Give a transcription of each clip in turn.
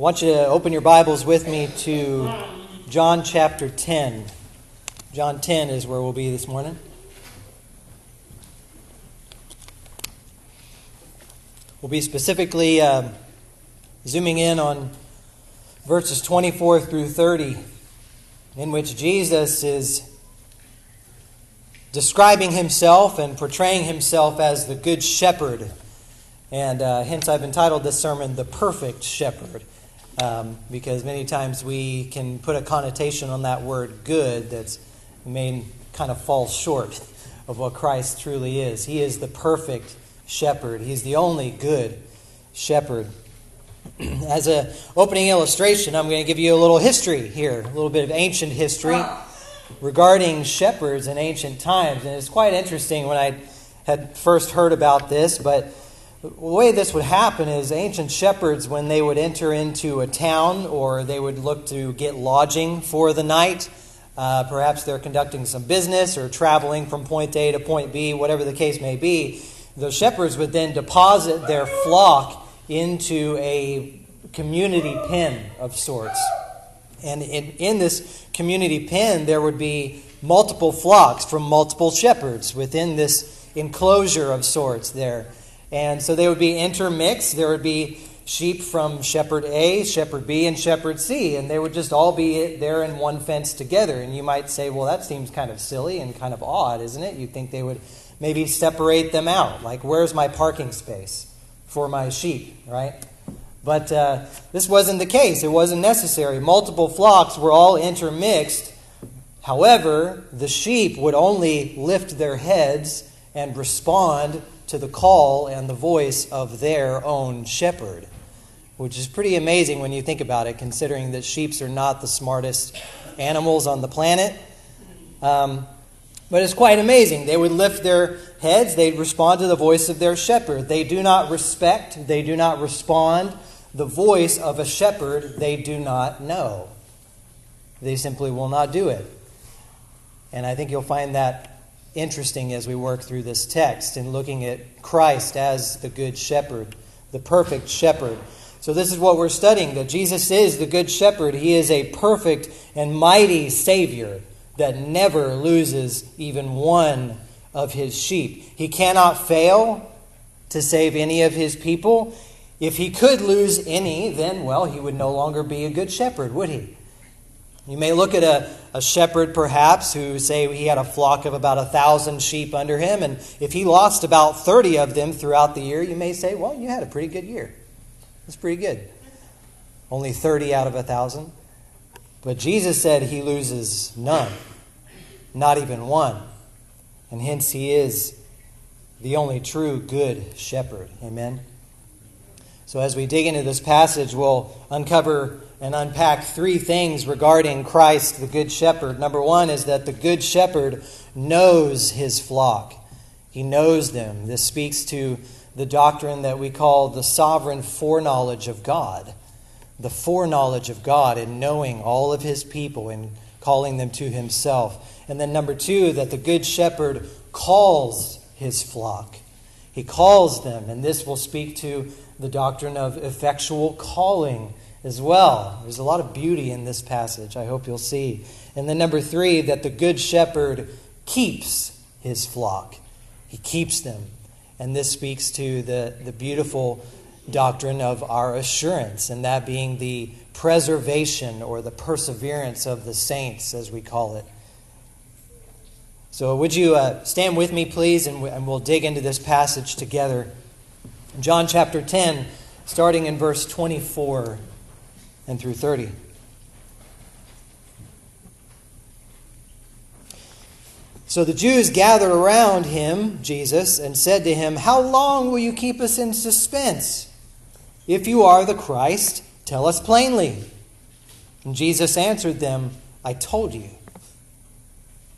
I want you to open your Bibles with me to John chapter 10. John 10 is where we'll be this morning. We'll be specifically um, zooming in on verses 24 through 30, in which Jesus is describing himself and portraying himself as the Good Shepherd. And uh, hence, I've entitled this sermon, The Perfect Shepherd um, because many times we can put a connotation on that word good that's may kind of falls short of what Christ truly is. He is the perfect shepherd. He's the only good shepherd. As an opening illustration, I'm going to give you a little history here, a little bit of ancient history regarding shepherds in ancient times. And it's quite interesting when I had first heard about this, but the way this would happen is ancient shepherds, when they would enter into a town or they would look to get lodging for the night, uh, perhaps they're conducting some business or traveling from point A to point B, whatever the case may be, the shepherds would then deposit their flock into a community pen of sorts. And in, in this community pen, there would be multiple flocks from multiple shepherds within this enclosure of sorts there. And so they would be intermixed. There would be sheep from shepherd A, shepherd B, and shepherd C, and they would just all be there in one fence together. And you might say, well, that seems kind of silly and kind of odd, isn't it? You'd think they would maybe separate them out. Like, where's my parking space for my sheep, right? But uh, this wasn't the case. It wasn't necessary. Multiple flocks were all intermixed. However, the sheep would only lift their heads and respond to the call and the voice of their own shepherd, which is pretty amazing when you think about it, considering that sheep are not the smartest animals on the planet. Um, but it's quite amazing. They would lift their heads, they'd respond to the voice of their shepherd. They do not respect, they do not respond the voice of a shepherd they do not know. They simply will not do it. And I think you'll find that interesting as we work through this text and looking at Christ as the Good Shepherd, the perfect shepherd. So, this is what we're studying that Jesus is the Good Shepherd. He is a perfect and mighty Savior that never loses even one of his sheep. He cannot fail to save any of his people. If he could lose any, then, well, he would no longer be a good shepherd, would he? You may look at a, a shepherd, perhaps, who say he had a flock of about a thousand sheep under him, and if he lost about 30 of them throughout the year, you may say, well, you had a pretty good year. That's pretty good. Only 30 out of a thousand. But Jesus said he loses none, not even one. And hence he is the only true good shepherd. Amen. So as we dig into this passage, we'll uncover and unpack three things regarding Christ, the Good Shepherd. Number one is that the Good Shepherd knows his flock, he knows them. This speaks to the doctrine that we call the sovereign foreknowledge of God. The foreknowledge of God in knowing all of his people and calling them to himself. And then, number two, that the Good Shepherd calls his flock. He calls them, and this will speak to the doctrine of effectual calling as well. There's a lot of beauty in this passage, I hope you'll see. And then, number three, that the good shepherd keeps his flock, he keeps them. And this speaks to the, the beautiful doctrine of our assurance, and that being the preservation or the perseverance of the saints, as we call it. So, would you uh, stand with me, please, and, and we'll dig into this passage together. John chapter 10, starting in verse 24 and through 30. So the Jews gathered around him, Jesus, and said to him, How long will you keep us in suspense? If you are the Christ, tell us plainly. And Jesus answered them, I told you,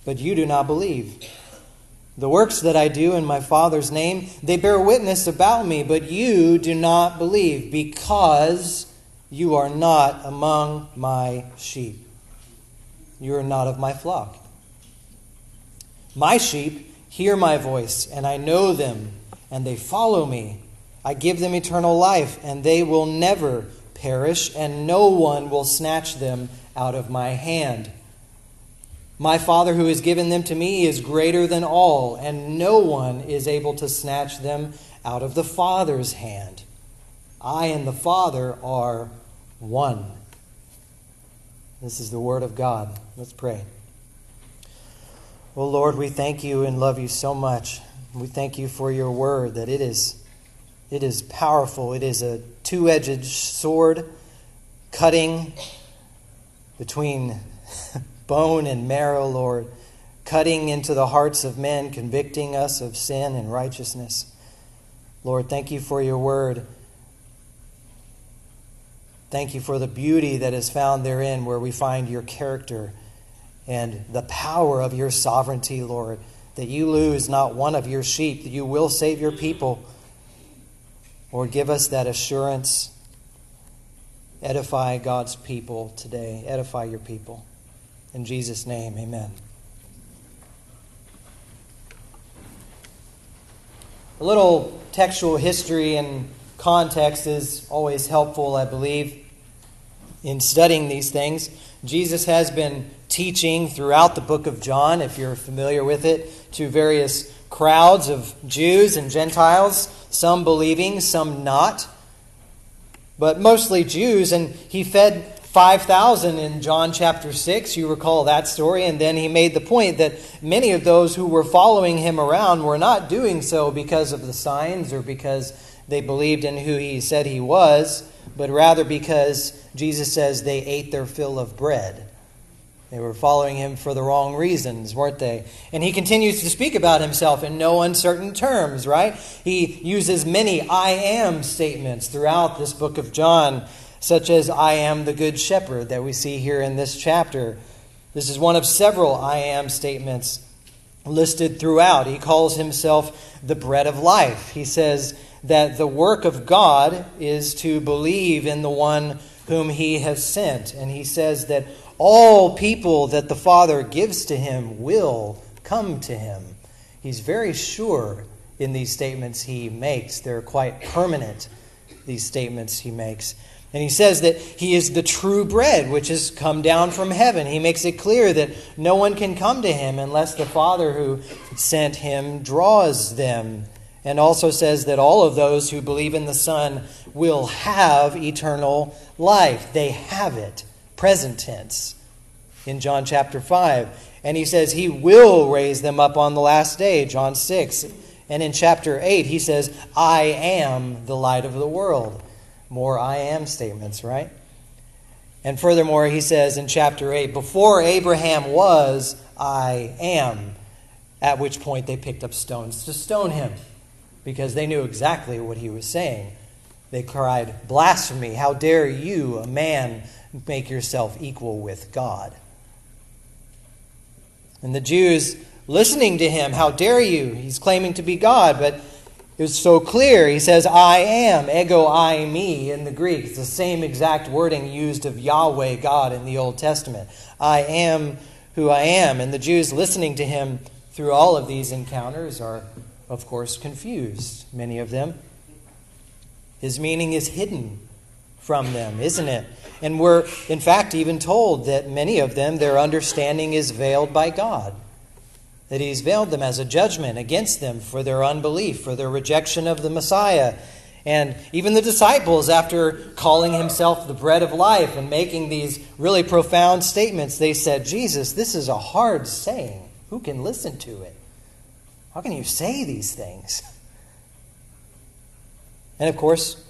but you do not believe. The works that I do in my Father's name, they bear witness about me, but you do not believe, because you are not among my sheep. You are not of my flock. My sheep hear my voice, and I know them, and they follow me. I give them eternal life, and they will never perish, and no one will snatch them out of my hand. My Father who has given them to me is greater than all, and no one is able to snatch them out of the Father's hand. I and the Father are one. This is the Word of God. Let's pray. Well, Lord, we thank you and love you so much. We thank you for your word that it is it is powerful. It is a two-edged sword cutting between bone and marrow, Lord, cutting into the hearts of men, convicting us of sin and righteousness. Lord, thank you for your word. Thank you for the beauty that is found therein, where we find your character and the power of your sovereignty, Lord, that you lose not one of your sheep, that you will save your people. Lord, give us that assurance. Edify God's people today. Edify your people. In Jesus' name, amen. A little textual history and context is always helpful, I believe, in studying these things. Jesus has been teaching throughout the book of John, if you're familiar with it, to various crowds of Jews and Gentiles, some believing, some not, but mostly Jews. And he fed 5,000 in John chapter 6. You recall that story. And then he made the point that many of those who were following him around were not doing so because of the signs or because they believed in who he said he was, but rather because Jesus says they ate their fill of bread. They were following him for the wrong reasons, weren't they? And he continues to speak about himself in no uncertain terms, right? He uses many I am statements throughout this book of John such as I am the good shepherd that we see here in this chapter. This is one of several I am statements listed throughout. He calls himself the bread of life. He says that the work of God is to believe in the one whom he has sent. And he says that all people that the Father gives to him will come to him. He's very sure in these statements he makes. They're quite permanent, these statements he makes. And he says that he is the true bread which has come down from heaven. He makes it clear that no one can come to him unless the Father who sent him draws them. And also says that all of those who believe in the Son will have eternal life. They have it, present tense, in John chapter 5. And he says he will raise them up on the last day, John 6. And in chapter 8, he says, I am the light of the world more I am statements, right? And furthermore, he says in chapter 8, before Abraham was, I am. At which point they picked up stones to stone him because they knew exactly what he was saying. They cried, Blasphemy! How dare you, a man, make yourself equal with God? And the Jews listening to him, How dare you? He's claiming to be God, but it was so clear. He says, I am, ego eimi in the Greek. It's the same exact wording used of Yahweh, God, in the Old Testament. I am who I am. And the Jews listening to him through all of these encounters are, of course, confused, many of them. His meaning is hidden from them, isn't it? And we're, in fact, even told that many of them, their understanding is veiled by God that he's veiled them as a judgment against them for their unbelief, for their rejection of the Messiah. And even the disciples, after calling himself the bread of life and making these really profound statements, they said, Jesus, this is a hard saying. Who can listen to it? How can you say these things? And of course,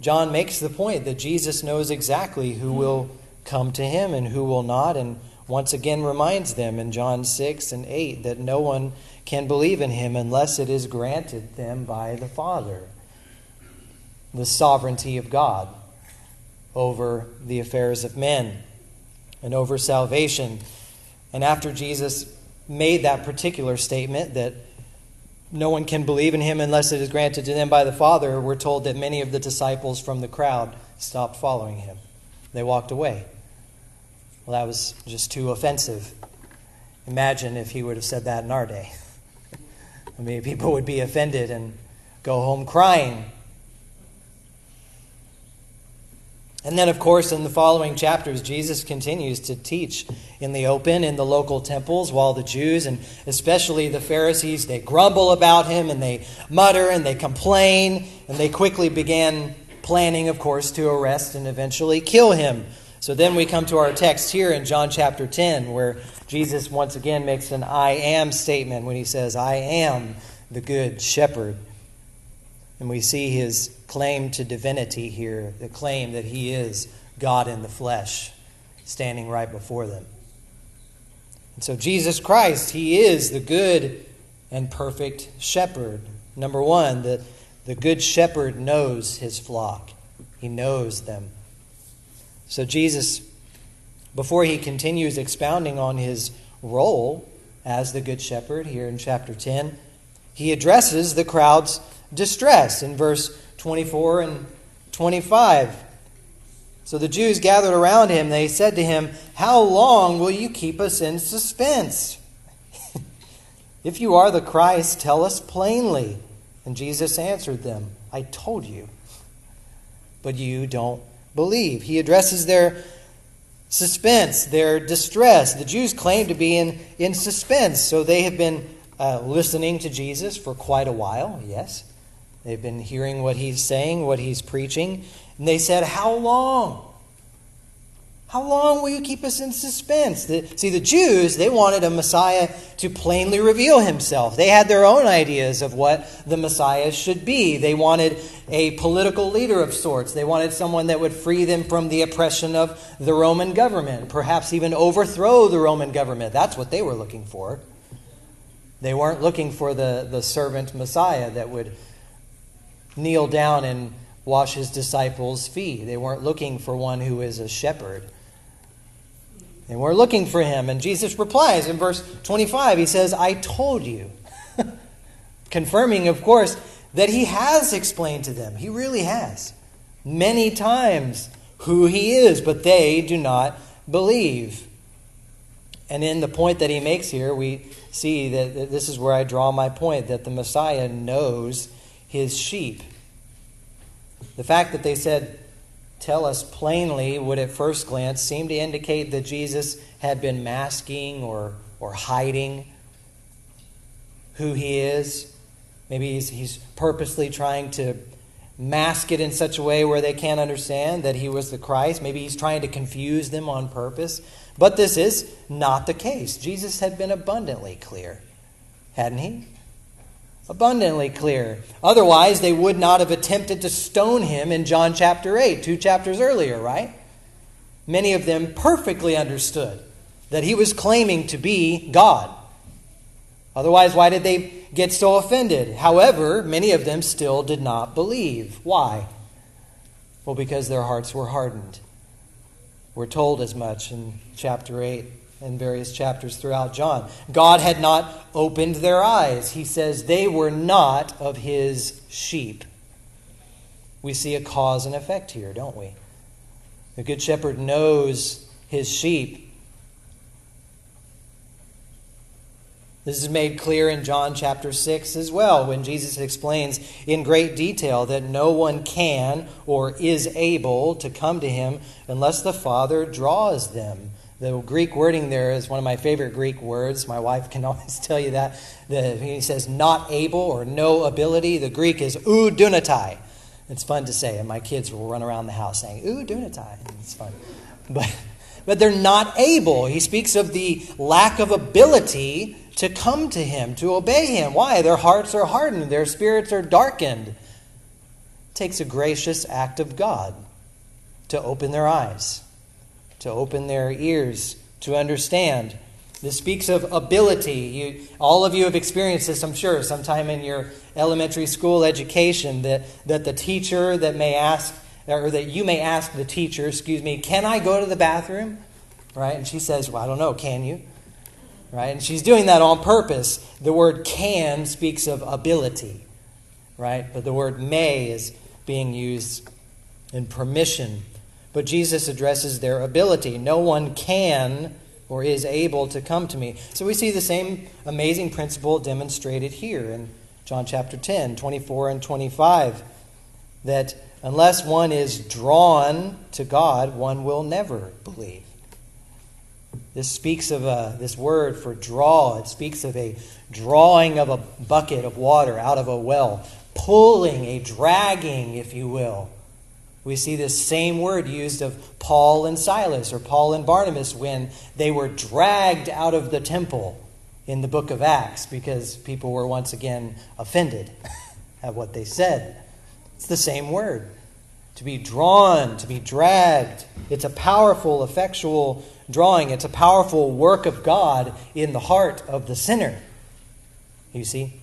John makes the point that Jesus knows exactly who will come to him and who will not. And once again reminds them in John 6 and 8 that no one can believe in him unless it is granted them by the Father. The sovereignty of God over the affairs of men and over salvation. And after Jesus made that particular statement that no one can believe in him unless it is granted to them by the Father, we're told that many of the disciples from the crowd stopped following him. They walked away. Well, that was just too offensive. Imagine if he would have said that in our day. I mean, people would be offended and go home crying. And then, of course, in the following chapters, Jesus continues to teach in the open in the local temples while the Jews, and especially the Pharisees, they grumble about him and they mutter and they complain, and they quickly began planning, of course, to arrest and eventually kill him. So then we come to our text here in John chapter 10, where Jesus once again makes an I am statement when he says, I am the good shepherd. And we see his claim to divinity here, the claim that he is God in the flesh, standing right before them. And so, Jesus Christ, he is the good and perfect shepherd. Number one, the, the good shepherd knows his flock, he knows them. So, Jesus, before he continues expounding on his role as the good shepherd here in chapter 10, he addresses the crowd's distress in verse 24 and 25. So the Jews gathered around him. They said to him, How long will you keep us in suspense? if you are the Christ, tell us plainly. And Jesus answered them, I told you, but you don't believe. He addresses their suspense, their distress. The Jews claim to be in, in suspense, so they have been uh, listening to Jesus for quite a while, yes. They've been hearing what he's saying, what he's preaching. And they said, How long? How long will you keep us in suspense? The, see, the Jews, they wanted a Messiah to plainly reveal himself. They had their own ideas of what the Messiah should be. They wanted a political leader of sorts. They wanted someone that would free them from the oppression of the Roman government, perhaps even overthrow the Roman government. That's what they were looking for. They weren't looking for the, the servant Messiah that would kneel down and wash his disciples' feet. They weren't looking for one who is a shepherd. They weren't looking for him. And Jesus replies in verse 25. He says, I told you. Confirming, of course, that he has explained to them. He really has. Many times who he is, but they do not believe. And in the point that he makes here, we see that this is where I draw my point that the Messiah knows his sheep. The fact that they said, Tell us plainly, would at first glance seem to indicate that Jesus had been masking or, or hiding who he is. Maybe he's, he's purposely trying to mask it in such a way where they can't understand that he was the Christ. Maybe he's trying to confuse them on purpose. But this is not the case. Jesus had been abundantly clear, hadn't he? Abundantly clear. Otherwise, they would not have attempted to stone him in John chapter 8, two chapters earlier, right? Many of them perfectly understood that he was claiming to be God. Otherwise, why did they get so offended? However, many of them still did not believe. Why? Well, because their hearts were hardened. We're told as much in chapter 8 in various chapters throughout John. God had not opened their eyes. He says they were not of his sheep. We see a cause and effect here, don't we? The Good Shepherd knows his sheep. This is made clear in John chapter 6 as well, when Jesus explains in great detail that no one can or is able to come to him unless the Father draws them. The Greek wording there is one of my favorite Greek words. My wife can always tell you that. The, he says not able or no ability. The Greek is oudunatai. It's fun to say, and my kids will run around the house saying oudunatai. It's fun. But, but they're not able. He speaks of the lack of ability to come to him, to obey him. Why? Their hearts are hardened, their spirits are darkened. It takes a gracious act of God to open their eyes to open their ears to understand. This speaks of ability. You, all of you have experienced this, I'm sure, sometime in your elementary school education, that, that the teacher that may ask, or that you may ask the teacher, excuse me, can I go to the bathroom? Right? And she says, well, I don't know, can you? Right? And she's doing that on purpose. The word can speaks of ability, right? But the word may is being used in permission but Jesus addresses their ability. No one can or is able to come to me. So we see the same amazing principle demonstrated here in John chapter 10, 24 and 25, that unless one is drawn to God, one will never believe. This speaks of a, this word for draw. It speaks of a drawing of a bucket of water out of a well, pulling, a dragging, if you will. We see this same word used of Paul and Silas, or Paul and Barnabas, when they were dragged out of the temple in the book of Acts because people were once again offended at what they said. It's the same word. To be drawn, to be dragged. It's a powerful, effectual drawing. It's a powerful work of God in the heart of the sinner. You see?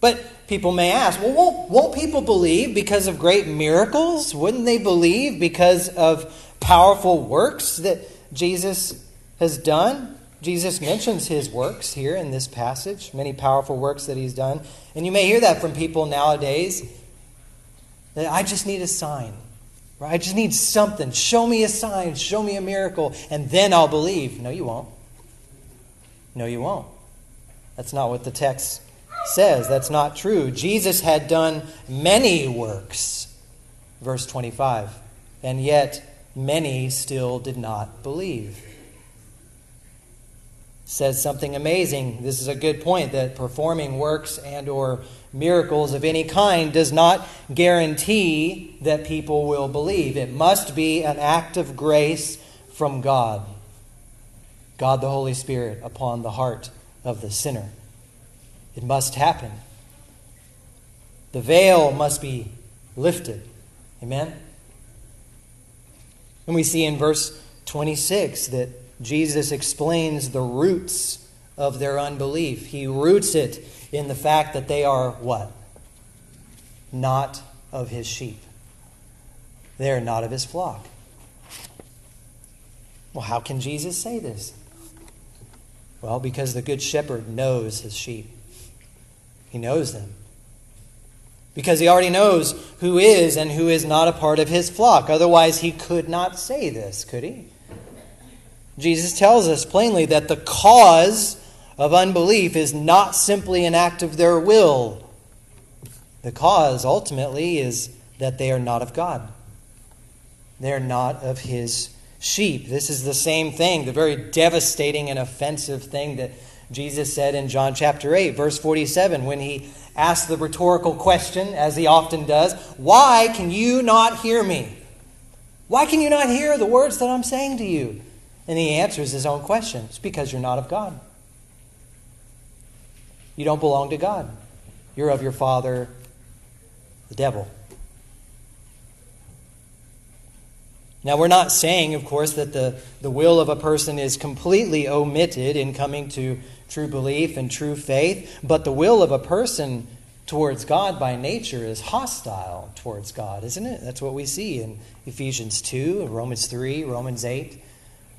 But people may ask, well, won't, won't people believe because of great miracles? Wouldn't they believe because of powerful works that Jesus has done? Jesus mentions his works here in this passage, many powerful works that he's done. And you may hear that from people nowadays that I just need a sign. Right? I just need something. Show me a sign, show me a miracle, and then I'll believe. No, you won't. No, you won't. That's not what the text says. That's not true. Jesus had done many works, verse 25, and yet many still did not believe. Says something amazing. This is a good point that performing works and or miracles of any kind does not guarantee that people will believe. It must be an act of grace from God. God the Holy Spirit upon the heart of the sinner. It must happen. The veil must be lifted. Amen? And we see in verse 26 that Jesus explains the roots of their unbelief. He roots it in the fact that they are what? Not of his sheep. They are not of his flock. Well, how can Jesus say this? Well, because the Good Shepherd knows his sheep. He knows them. Because he already knows who is and who is not a part of his flock. Otherwise, he could not say this, could he? Jesus tells us plainly that the cause of unbelief is not simply an act of their will. The cause ultimately is that they are not of God. They are not of his sheep. This is the same thing, the very devastating and offensive thing that Jesus said in John chapter 8, verse 47, when he asked the rhetorical question, as he often does, Why can you not hear me? Why can you not hear the words that I'm saying to you? And he answers his own question It's because you're not of God. You don't belong to God. You're of your father, the devil. Now, we're not saying, of course, that the, the will of a person is completely omitted in coming to true belief and true faith, but the will of a person towards God by nature is hostile towards God, isn't it? That's what we see in Ephesians 2, Romans 3, Romans 8.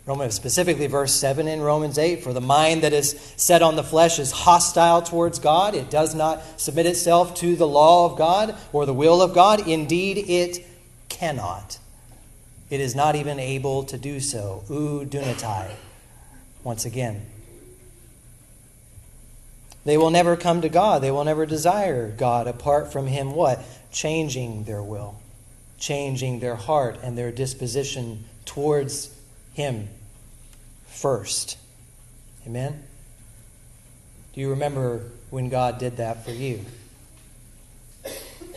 Romans, specifically verse 7 in Romans 8 For the mind that is set on the flesh is hostile towards God. It does not submit itself to the law of God or the will of God. Indeed, it cannot. It is not even able to do so. U dunatai. Once again. They will never come to God. They will never desire God apart from Him what? Changing their will, changing their heart and their disposition towards Him first. Amen? Do you remember when God did that for you?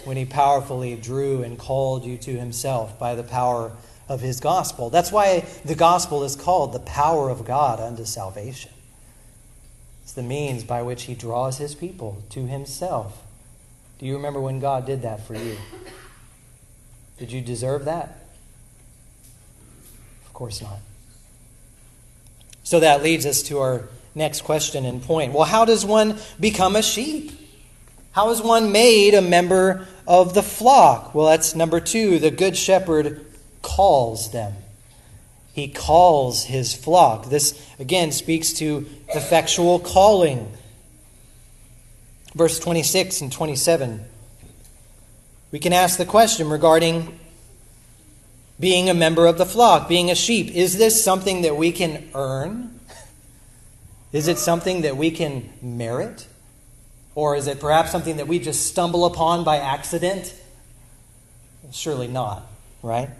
When He powerfully drew and called you to Himself by the power of His gospel. That's why the gospel is called the power of God unto salvation. It's the means by which he draws his people to himself. Do you remember when God did that for you? Did you deserve that? Of course not. So that leads us to our next question and point. Well, how does one become a sheep? How is one made a member of the flock? Well, that's number two. The good shepherd calls them. He calls his flock. This, again, speaks to effectual calling. Verse 26 and 27. We can ask the question regarding being a member of the flock, being a sheep. Is this something that we can earn? Is it something that we can merit? Or is it perhaps something that we just stumble upon by accident? Surely not, right?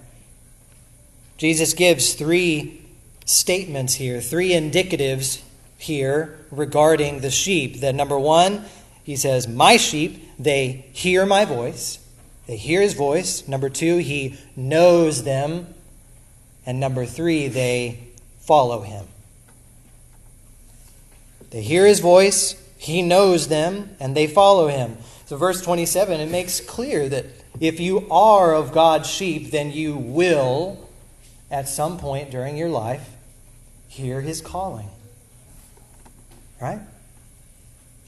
Jesus gives three statements here, three indicatives here regarding the sheep. That number one, he says, My sheep, they hear my voice. They hear his voice. Number two, he knows them. And number three, they follow him. They hear his voice, he knows them, and they follow him. So, verse 27, it makes clear that if you are of God's sheep, then you will, at some point during your life, hear his calling. Right?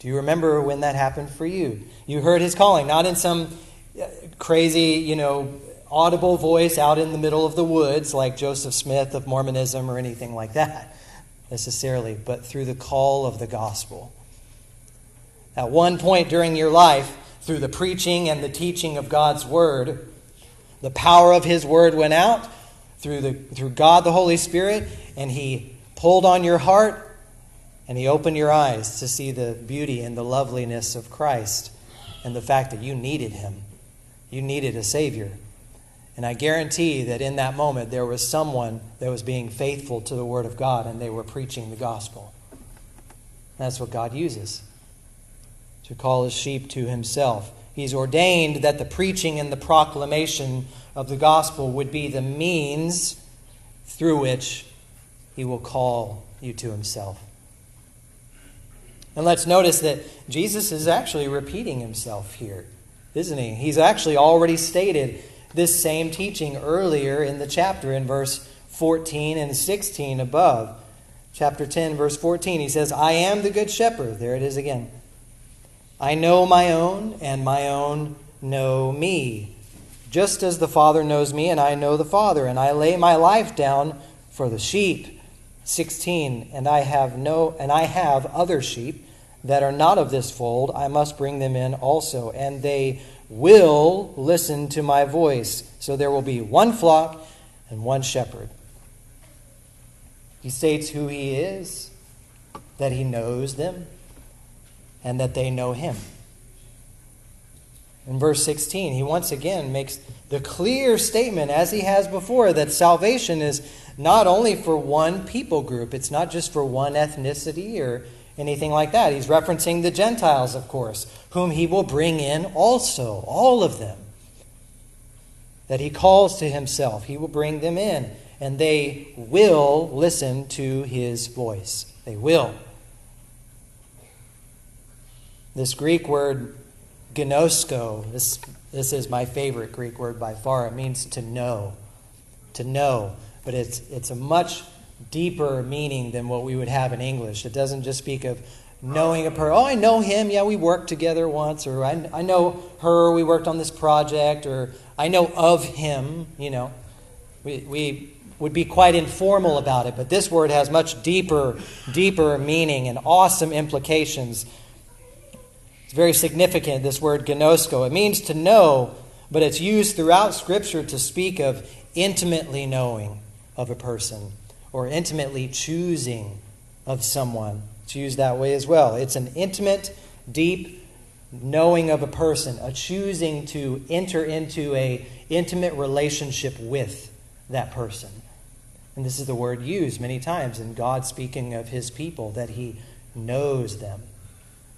Do you remember when that happened for you? You heard his calling, not in some uh, crazy, you know, audible voice out in the middle of the woods like Joseph Smith of Mormonism or anything like that necessarily, but through the call of the gospel. At one point during your life, through the preaching and the teaching of God's word, the power of his word went out through, the, through God the Holy Spirit, and he pulled on your heart and he opened your eyes to see the beauty and the loveliness of Christ and the fact that you needed him. You needed a Savior. And I guarantee that in that moment there was someone that was being faithful to the Word of God and they were preaching the gospel. That's what God uses to call his sheep to himself. He's ordained that the preaching and the proclamation of the gospel would be the means through which he will call you to himself. And let's notice that Jesus is actually repeating himself here, isn't he? He's actually already stated this same teaching earlier in the chapter in verse 14 and 16 above. Chapter 10, verse 14, he says, I am the good shepherd. There it is again. I know my own, and my own know me. Just as the Father knows me, and I know the Father, and I lay my life down for the sheep. 16 and I have no and I have other sheep that are not of this fold I must bring them in also and they will listen to my voice so there will be one flock and one shepherd he states who he is that he knows them and that they know him in verse 16 he once again makes the clear statement as he has before that salvation is not only for one people group, it's not just for one ethnicity or anything like that. He's referencing the Gentiles, of course, whom he will bring in also, all of them. That he calls to himself, he will bring them in, and they will listen to his voice. They will. This Greek word, gnosko, this, this is my favorite Greek word by far. It means to know. To know but it's, it's a much deeper meaning than what we would have in English. It doesn't just speak of knowing a person. Oh, I know him. Yeah, we worked together once. Or I, I know her. We worked on this project. Or I know of him. You know, we, we would be quite informal about it. But this word has much deeper, deeper meaning and awesome implications. Very significant, this word gnosko. It means to know, but it's used throughout Scripture to speak of intimately knowing of a person or intimately choosing of someone. It's used that way as well. It's an intimate, deep knowing of a person, a choosing to enter into a intimate relationship with that person. And this is the word used many times in God speaking of his people, that he knows them.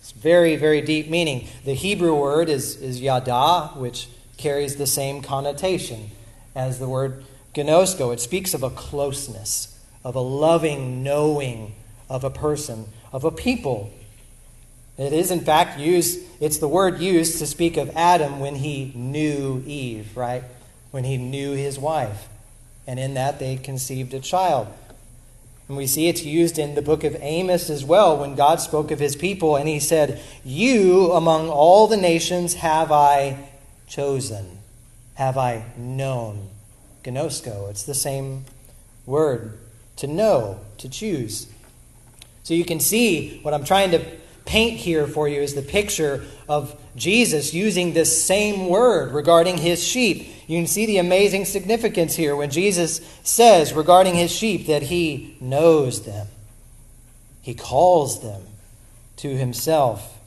It's very, very deep meaning. The Hebrew word is, is yada, which carries the same connotation as the word gnosko, it speaks of a closeness, of a loving knowing of a person, of a people. It is, in fact, used, it's the word used to speak of Adam when he knew Eve, right? When he knew his wife. And in that, they conceived a child. And we see it's used in the book of Amos as well when God spoke of his people and he said, You among all the nations have I chosen, have I known gnosko. It's the same word to know, to choose. So you can see what I'm trying to paint here for you is the picture of Jesus using this same word regarding his sheep. You can see the amazing significance here when Jesus says regarding his sheep that he knows them, he calls them to himself.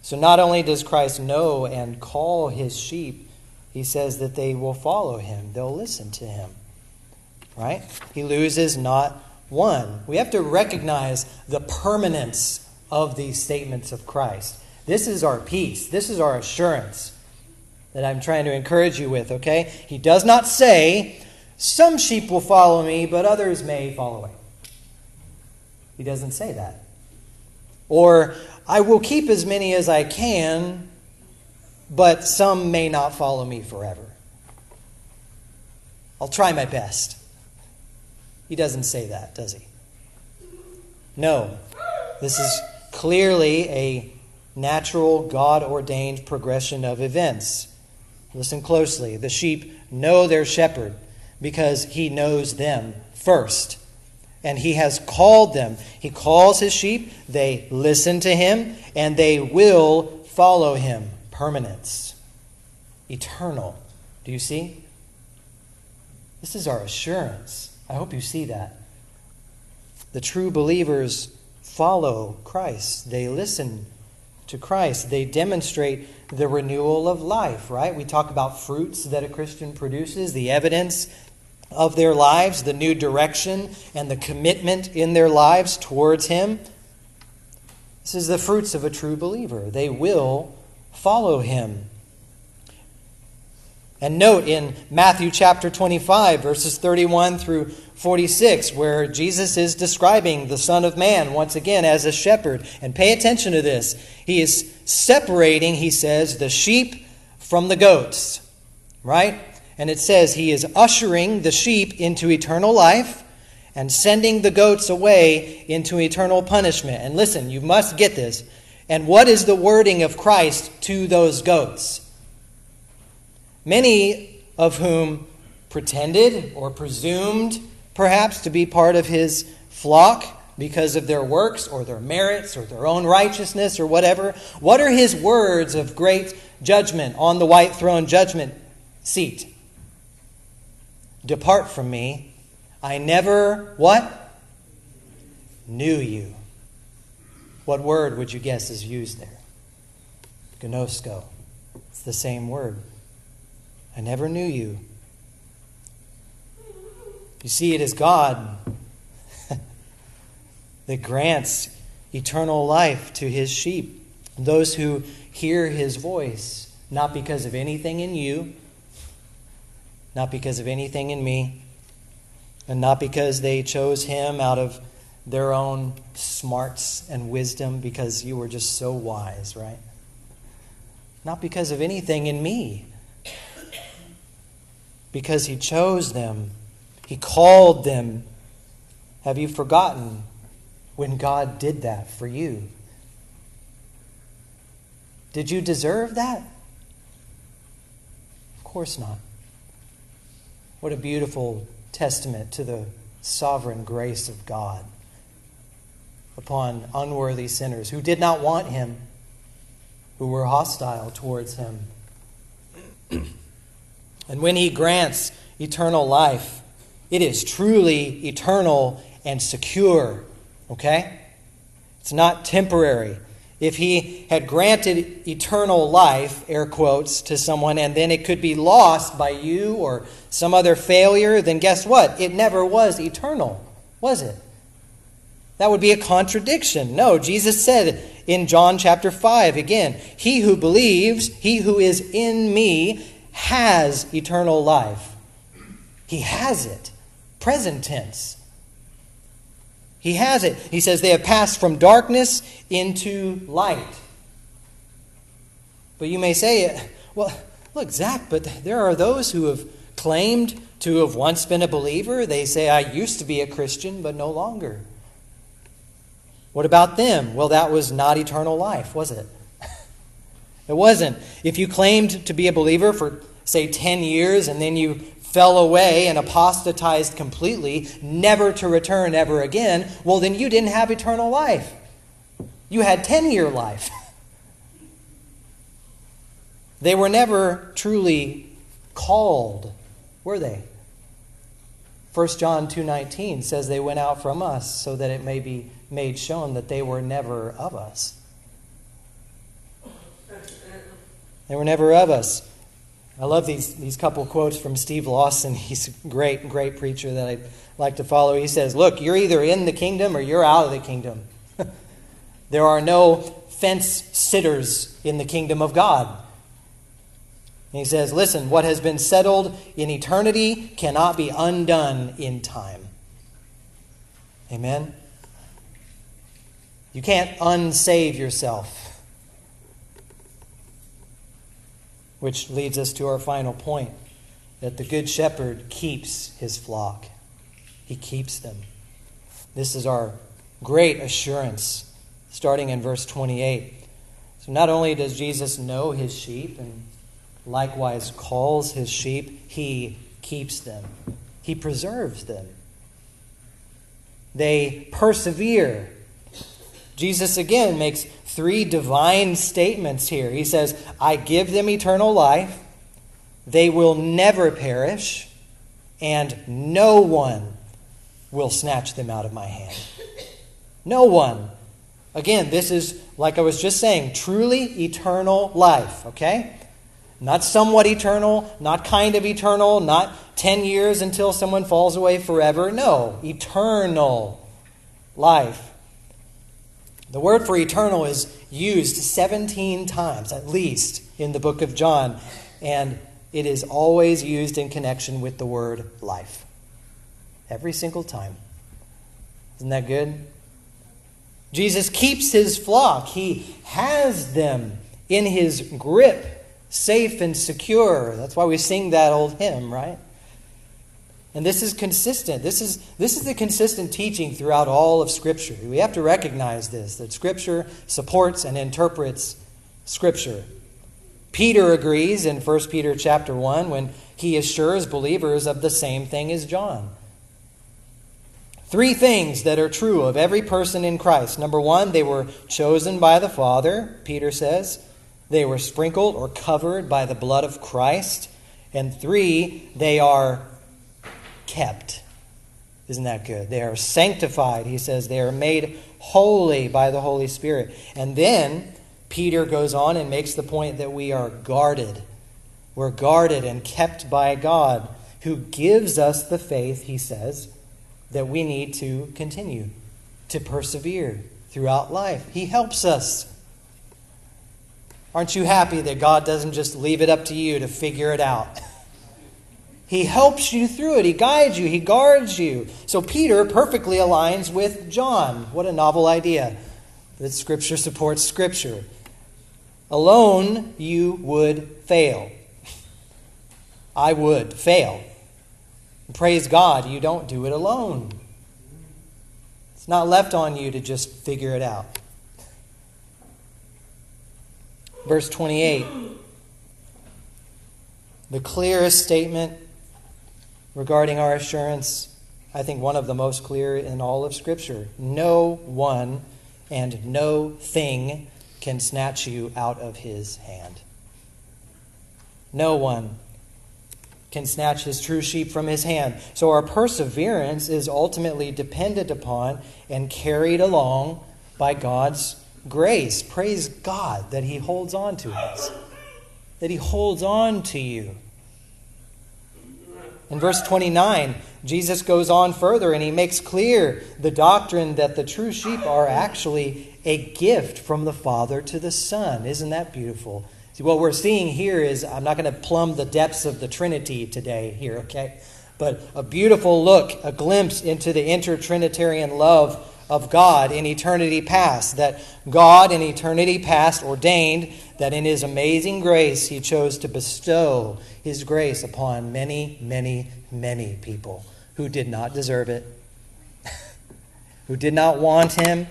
So not only does Christ know and call his sheep, he says that they will follow him, they'll listen to him. Right? He loses not one. We have to recognize the permanence of these statements of Christ. This is our peace, this is our assurance that I'm trying to encourage you with, okay? He does not say, Some sheep will follow me, but others may fall away. He doesn't say that. Or, I will keep as many as I can, but some may not follow me forever. I'll try my best. He doesn't say that, does he? No. This is clearly a natural, God ordained progression of events. Listen closely. The sheep know their shepherd because he knows them first. And he has called them. He calls his sheep, they listen to him, and they will follow him. Permanence, eternal. Do you see? This is our assurance. I hope you see that. The true believers follow Christ, they listen to Christ. They demonstrate the renewal of life, right? We talk about fruits that a Christian produces, the evidence of their lives, the new direction and the commitment in their lives towards Him. This is the fruits of a true believer. They will follow Him. And note in Matthew chapter 25, verses 31 through 46, where Jesus is describing the Son of Man once again as a shepherd. And pay attention to this. He is separating, he says, the sheep from the goats, right? And it says he is ushering the sheep into eternal life and sending the goats away into eternal punishment. And listen, you must get this. And what is the wording of Christ to those goats? Many of whom pretended or presumed perhaps to be part of his flock because of their works or their merits or their own righteousness or whatever. What are his words of great judgment on the white throne judgment seat? Depart from me. I never, what? Knew you. What word would you guess is used there? Gnosko. It's the same word. I never knew you. You see, it is God that grants eternal life to his sheep, those who hear his voice, not because of anything in you, not because of anything in me, and not because they chose him out of their own smarts and wisdom because you were just so wise, right? Not because of anything in me, because he chose them, he called them. Have you forgotten when God did that for you? Did you deserve that? Of course not. What a beautiful testament to the sovereign grace of God upon unworthy sinners who did not want him, who were hostile towards him. And when he grants eternal life, it is truly eternal and secure. Okay? It's not temporary if he had granted eternal life, air quotes, to someone, and then it could be lost by you or some other failure, then guess what? It never was eternal, was it? That would be a contradiction. No, Jesus said in John chapter 5 again, He who believes, he who is in me, has eternal life. He has it. Present tense. He has it. He says they have passed from darkness into light. But you may say, well, look, Zac, but there are those who have claimed to have once been a believer. They say, I used to be a Christian, but no longer. What about them? Well, that was not eternal life, was it? It wasn't. If you claimed to be a believer for, say, 10 years and then you fell away and apostatized completely, never to return ever again, well, then you didn't have eternal life. You had 10 year life. They were never truly called, were they? 1 John 2:19 says they went out from us so that it may be made shown that they were never of us. They were never of us. I love these, these couple quotes from Steve Lawson. He's a great, great preacher that I like to follow. He says, Look, you're either in the kingdom or you're out of the kingdom. there are no fence sitters in the kingdom of God. And he says, Listen, what has been settled in eternity cannot be undone in time. Amen? You can't unsave yourself. Which leads us to our final point that the Good Shepherd keeps his flock, he keeps them. This is our great assurance, starting in verse 28. So, not only does Jesus know his sheep and likewise calls his sheep, he keeps them, he preserves them. They persevere. Jesus again makes three divine statements here. He says, I give them eternal life, they will never perish, and no one will snatch them out of my hand. No one. Again, this is, like I was just saying, truly eternal life, okay? Not somewhat eternal, not kind of eternal, not 10 years until someone falls away forever. No, eternal life. The word for eternal is used 17 times, at least, in the book of John, and it is always used in connection with the word life. Every single time. Isn't that good? Jesus keeps his flock, he has them in his grip safe and secure. That's why we sing that old hymn, right? And this is consistent. This is, this is the consistent teaching throughout all of Scripture. We have to recognize this, that Scripture supports and interprets Scripture. Peter agrees in 1 Peter chapter 1 when he assures believers of the same thing as John. Three things that are true of every person in Christ. Number one, they were chosen by the Father, Peter says. They were sprinkled or covered by the blood of Christ. And three, they are kept. Isn't that good? They are sanctified. He says they are made holy by the Holy Spirit. And then Peter goes on and makes the point that we are guarded. We're guarded and kept by God, who gives us the faith, he says, that we need to continue to persevere throughout life. He helps us. Aren't you happy that God doesn't just leave it up to you to figure it out? He helps you through it. He guides you. He guards you. So Peter perfectly aligns with John. What a novel idea that Scripture supports Scripture. Alone, you would fail. I would fail. Praise God, you don't do it alone. It's not left on you to just figure it out. Verse 28 the clearest statement regarding our assurance, I think one of the most clear in all of Scripture. No one and no thing can snatch you out of his hand. No one can snatch his true sheep from his hand. So our perseverance is ultimately dependent upon and carried along by God's grace. Praise God that He holds on to us, that He holds on to you. In verse 29, Jesus goes on further and he makes clear the doctrine that the true sheep are actually a gift from the Father to the Son. Isn't that beautiful? See, what we're seeing here is I'm not going to plumb the depths of the Trinity today here, okay? But a beautiful look, a glimpse into the intertrinitarian love of God in eternity past, that God in eternity past ordained that in His amazing grace He chose to bestow His grace upon many, many, many people who did not deserve it, who did not want Him.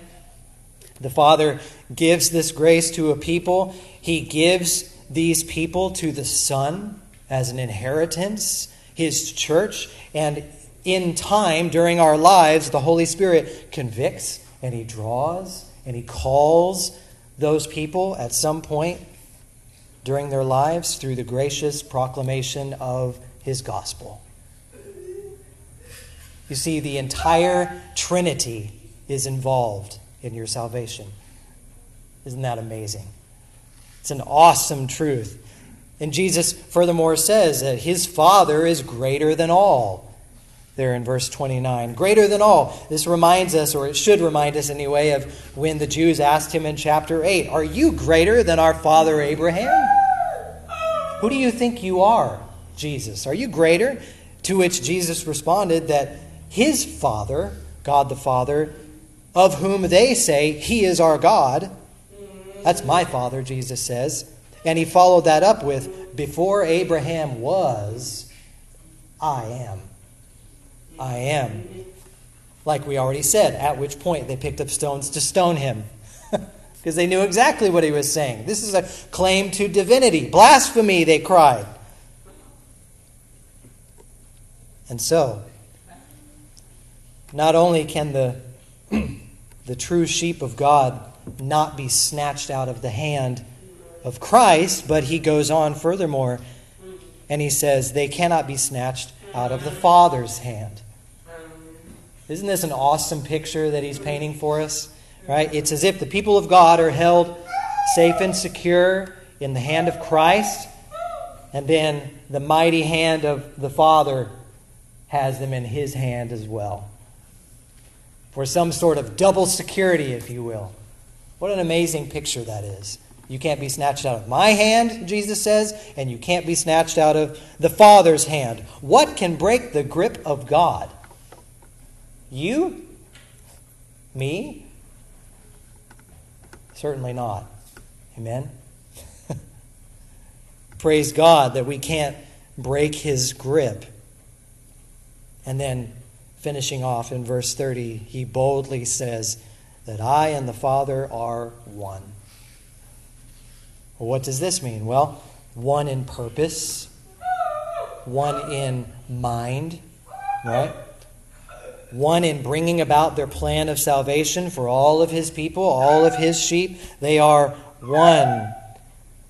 The Father gives this grace to a people, He gives these people to the Son as an inheritance, His church, and in time during our lives, the Holy Spirit convicts and He draws and He calls those people at some point during their lives through the gracious proclamation of His gospel. You see, the entire Trinity is involved in your salvation. Isn't that amazing? It's an awesome truth. And Jesus furthermore says that his Father is greater than all. There in verse 29. Greater than all. This reminds us, or it should remind us anyway, of when the Jews asked him in chapter 8 Are you greater than our father Abraham? Who do you think you are, Jesus? Are you greater? To which Jesus responded that his Father, God the Father, of whom they say, He is our God, that's my Father, Jesus says. And he followed that up with, Before Abraham was, I am. I am. Like we already said, at which point they picked up stones to stone him. Because they knew exactly what he was saying. This is a claim to divinity. Blasphemy, they cried. And so, not only can the, the true sheep of God not be snatched out of the hand of Christ, but he goes on furthermore and he says, they cannot be snatched out of the Father's hand. Isn't this an awesome picture that he's painting for us? Right? It's as if the people of God are held safe and secure in the hand of Christ, and then the mighty hand of the Father has them in his hand as well. For some sort of double security, if you will. What an amazing picture that is. You can't be snatched out of my hand, Jesus says, and you can't be snatched out of the Father's hand. What can break the grip of God? You? Me? Certainly not. Amen? Praise God that we can't break his grip. And then finishing off in verse 30, he boldly says, that I and the Father are one. Well, what does this mean? Well, one in purpose, one in mind, right? One in bringing about their plan of salvation for all of his people, all of his sheep. They are one.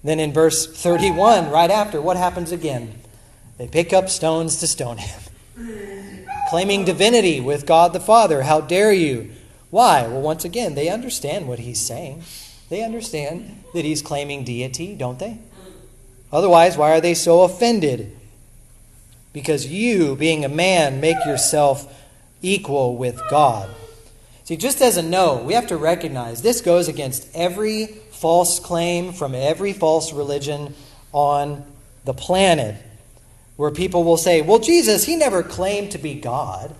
Then in verse 31, right after, what happens again? They pick up stones to stone him, claiming divinity with God the Father. How dare you? Why? Well, once again, they understand what he's saying. They understand that he's claiming deity, don't they? Otherwise, why are they so offended? Because you, being a man, make yourself equal with God. See, just as a note, we have to recognize this goes against every false claim from every false religion on the planet, where people will say, Well, Jesus, he never claimed to be God.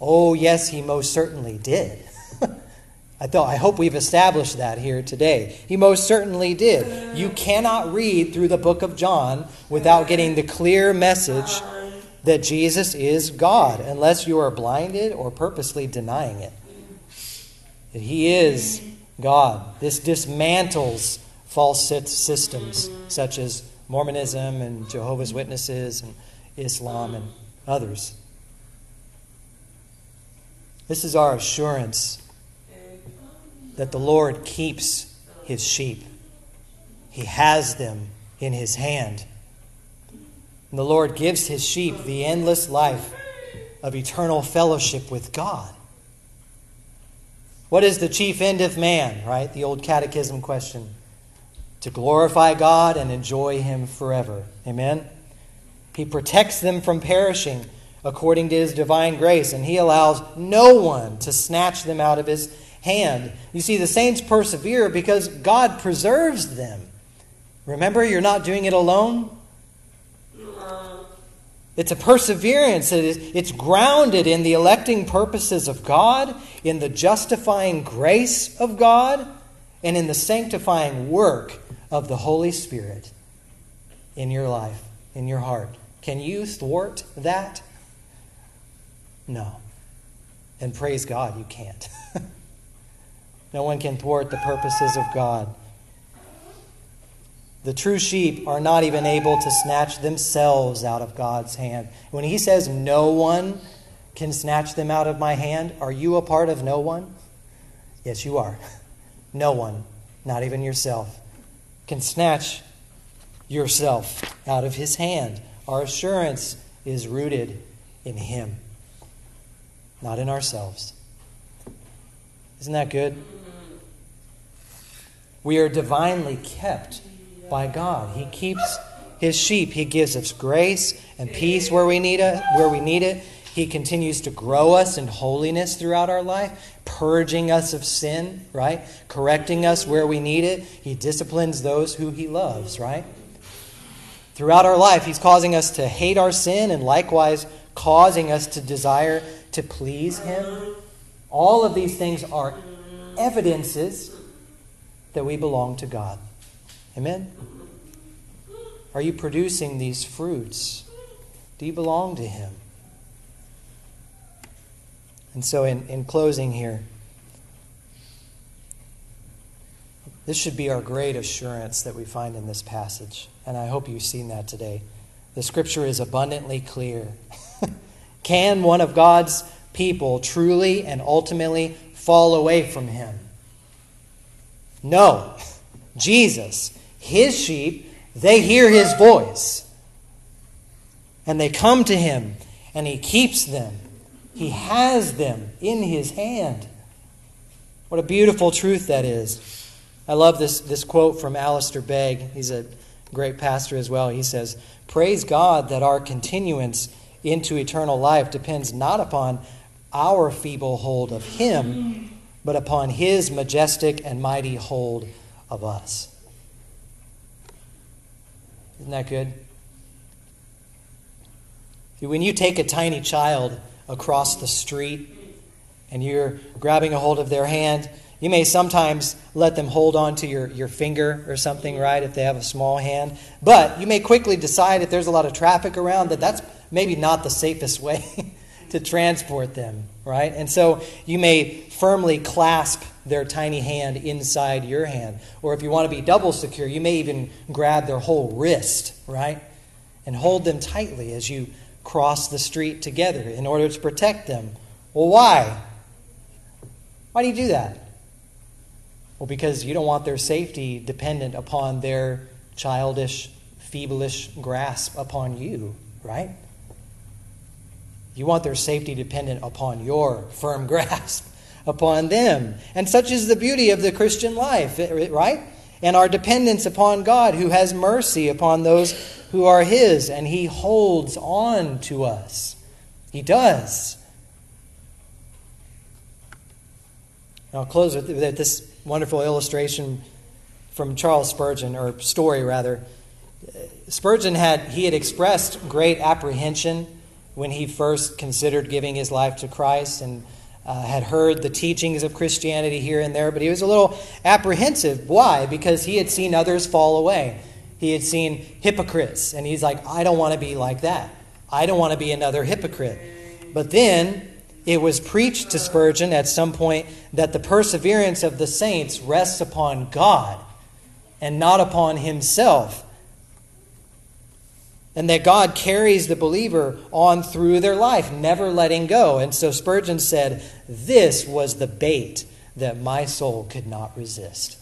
Oh, yes, he most certainly did. I thought I hope we've established that here today. He most certainly did. You cannot read through the book of John without getting the clear message that Jesus is God unless you are blinded or purposely denying it. That he is God. This dismantles false systems such as Mormonism and Jehovah's Witnesses and Islam and others. This is our assurance that the Lord keeps his sheep. He has them in his hand. And the Lord gives his sheep the endless life of eternal fellowship with God. What is the chief end of man, right? The old catechism question. To glorify God and enjoy him forever. Amen? He protects them from perishing according to his divine grace, and he allows no one to snatch them out of his hand. You see, the saints persevere because God preserves them. Remember, you're not doing it alone. It's a perseverance. It is, it's grounded in the electing purposes of God, in the justifying grace of God, and in the sanctifying work of the Holy Spirit in your life, in your heart. Can you thwart that? No. And praise God, you can't. No one can thwart the purposes of God. The true sheep are not even able to snatch themselves out of God's hand. When he says, No one can snatch them out of my hand, are you a part of no one? Yes, you are. No one, not even yourself, can snatch yourself out of his hand. Our assurance is rooted in him, not in ourselves. Isn't that good? We are divinely kept by God. He keeps his sheep. He gives us grace and peace where we need it, where we need it. He continues to grow us in holiness throughout our life, purging us of sin, right? Correcting us where we need it. He disciplines those who he loves, right? Throughout our life, he's causing us to hate our sin and likewise causing us to desire to please him. All of these things are evidences that we belong to God. Amen? Are you producing these fruits? Do you belong to Him? And so, in, in closing here, this should be our great assurance that we find in this passage. And I hope you've seen that today. The scripture is abundantly clear. Can one of God's people truly and ultimately fall away from Him? No. Jesus, His sheep, they hear His voice. And they come to Him, and He keeps them he has them in his hand. What a beautiful truth that is. I love this, this quote from Alistair Begg. He's a great pastor as well. He says, Praise God that our continuance into eternal life depends not upon our feeble hold of Him, but upon His majestic and mighty hold of us. Isn't that good? When you take a tiny child across the street and you're grabbing a hold of their hand, you may sometimes let them hold on to your, your finger or something, right, if they have a small hand. But you may quickly decide if there's a lot of traffic around that that's maybe not the safest way to transport them, right? And so you may firmly clasp their tiny hand inside your hand. Or if you want to be double secure, you may even grab their whole wrist, right? And hold them tightly as you cross the street together in order to protect them. Well, why? Why do you do that? Well, because you don't want their safety dependent upon their childish, feebleish grasp upon you, right? You want their safety dependent upon your firm grasp upon them. And such is the beauty of the Christian life, right? And our dependence upon God, who has mercy upon those who are His, and He holds on to us. He does. I'll close with this wonderful illustration from Charles Spurgeon, or story rather. Spurgeon had he had expressed great apprehension when he first considered giving his life to Christ and uh, had heard the teachings of Christianity here and there, but he was a little apprehensive. Why? Because he had seen others fall away. He had seen hypocrites, and he's like, I don't want to be like that. I don't want to be another hypocrite. But then it was preached to Spurgeon at some point that the perseverance of the saints rests upon God and not upon himself. And that God carries the believer on through their life, never letting go. And so Spurgeon said, This was the bait that my soul could not resist.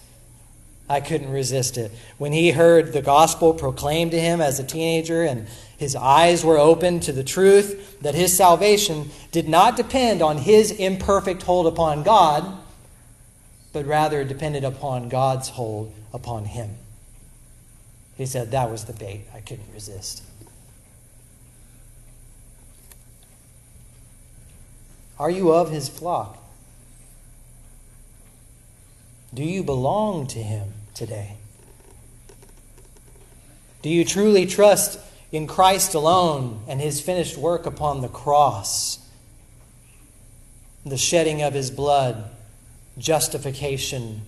I couldn't resist it. When he heard the gospel proclaimed to him as a teenager and his eyes were opened to the truth that his salvation did not depend on his imperfect hold upon God, but rather depended upon God's hold upon him. He said, That was the bait I couldn't resist. Are you of his flock? Do you belong to Him today? Do you truly trust in Christ alone and His finished work upon the cross? The shedding of His blood, justification,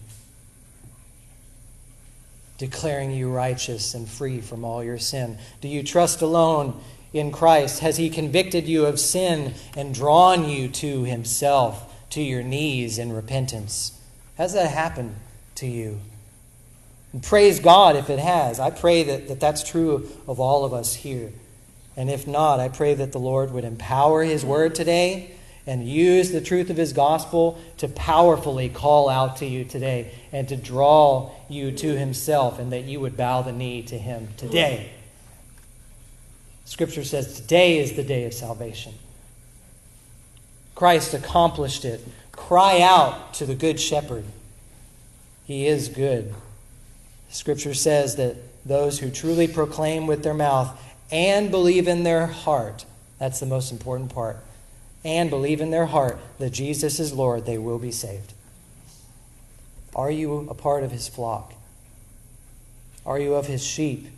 declaring you righteous and free from all your sin? Do you trust alone in Christ? Has He convicted you of sin and drawn you to Himself, to your knees in repentance? Has that happened to you? And praise God if it has. I pray that, that that's true of all of us here. And if not, I pray that the Lord would empower His word today and use the truth of His gospel to powerfully call out to you today and to draw you to Himself, and that you would bow the knee to Him today. Scripture says today is the day of salvation. Christ accomplished it Cry out to the Good Shepherd. He is good. Scripture says that those who truly proclaim with their mouth and believe in their heart. That's the most important part. And believe in their heart that Jesus is Lord, they will be saved. Are you a part of his flock? Are you of his sheep?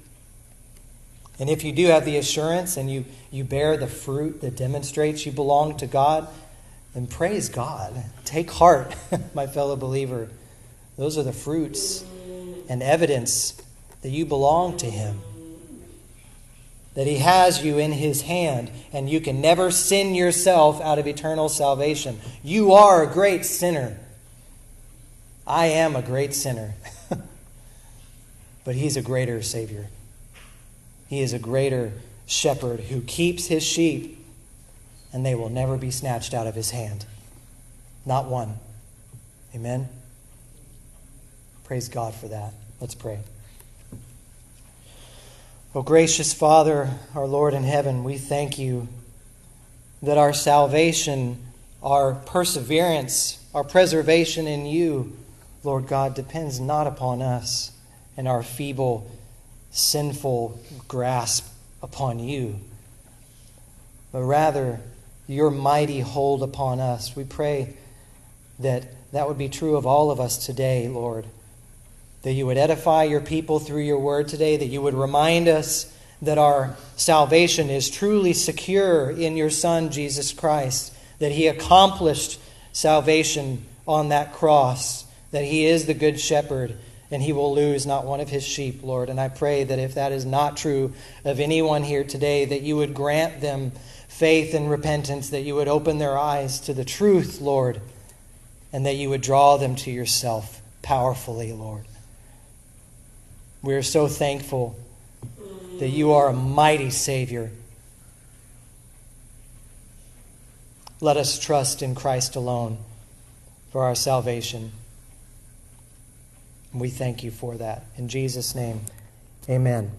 And if you do have the assurance and you, you bear the fruit that demonstrates you belong to God, then praise God. Take heart, my fellow believer. Those are the fruits and evidence that you belong to Him. That He has you in His hand, and you can never sin yourself out of eternal salvation. You are a great sinner. I am a great sinner. but He's a greater Savior. He is a greater shepherd who keeps His sheep, and they will never be snatched out of His hand. Not one. Amen. Praise God for that. Let's pray. Oh, gracious Father, our Lord in heaven, we thank you that our salvation, our perseverance, our preservation in you, Lord God, depends not upon us and our feeble, sinful grasp upon you, but rather your mighty hold upon us. We pray that that would be true of all of us today, Lord that you would edify your people through your word today, that you would remind us that our salvation is truly secure in your Son, Jesus Christ, that he accomplished salvation on that cross, that he is the good shepherd, and he will lose not one of his sheep, Lord. And I pray that if that is not true of anyone here today, that you would grant them faith and repentance, that you would open their eyes to the truth, Lord, and that you would draw them to yourself powerfully, Lord. We are so thankful that you are a mighty Savior. Let us trust in Christ alone for our salvation. We thank you for that. In Jesus' name, amen.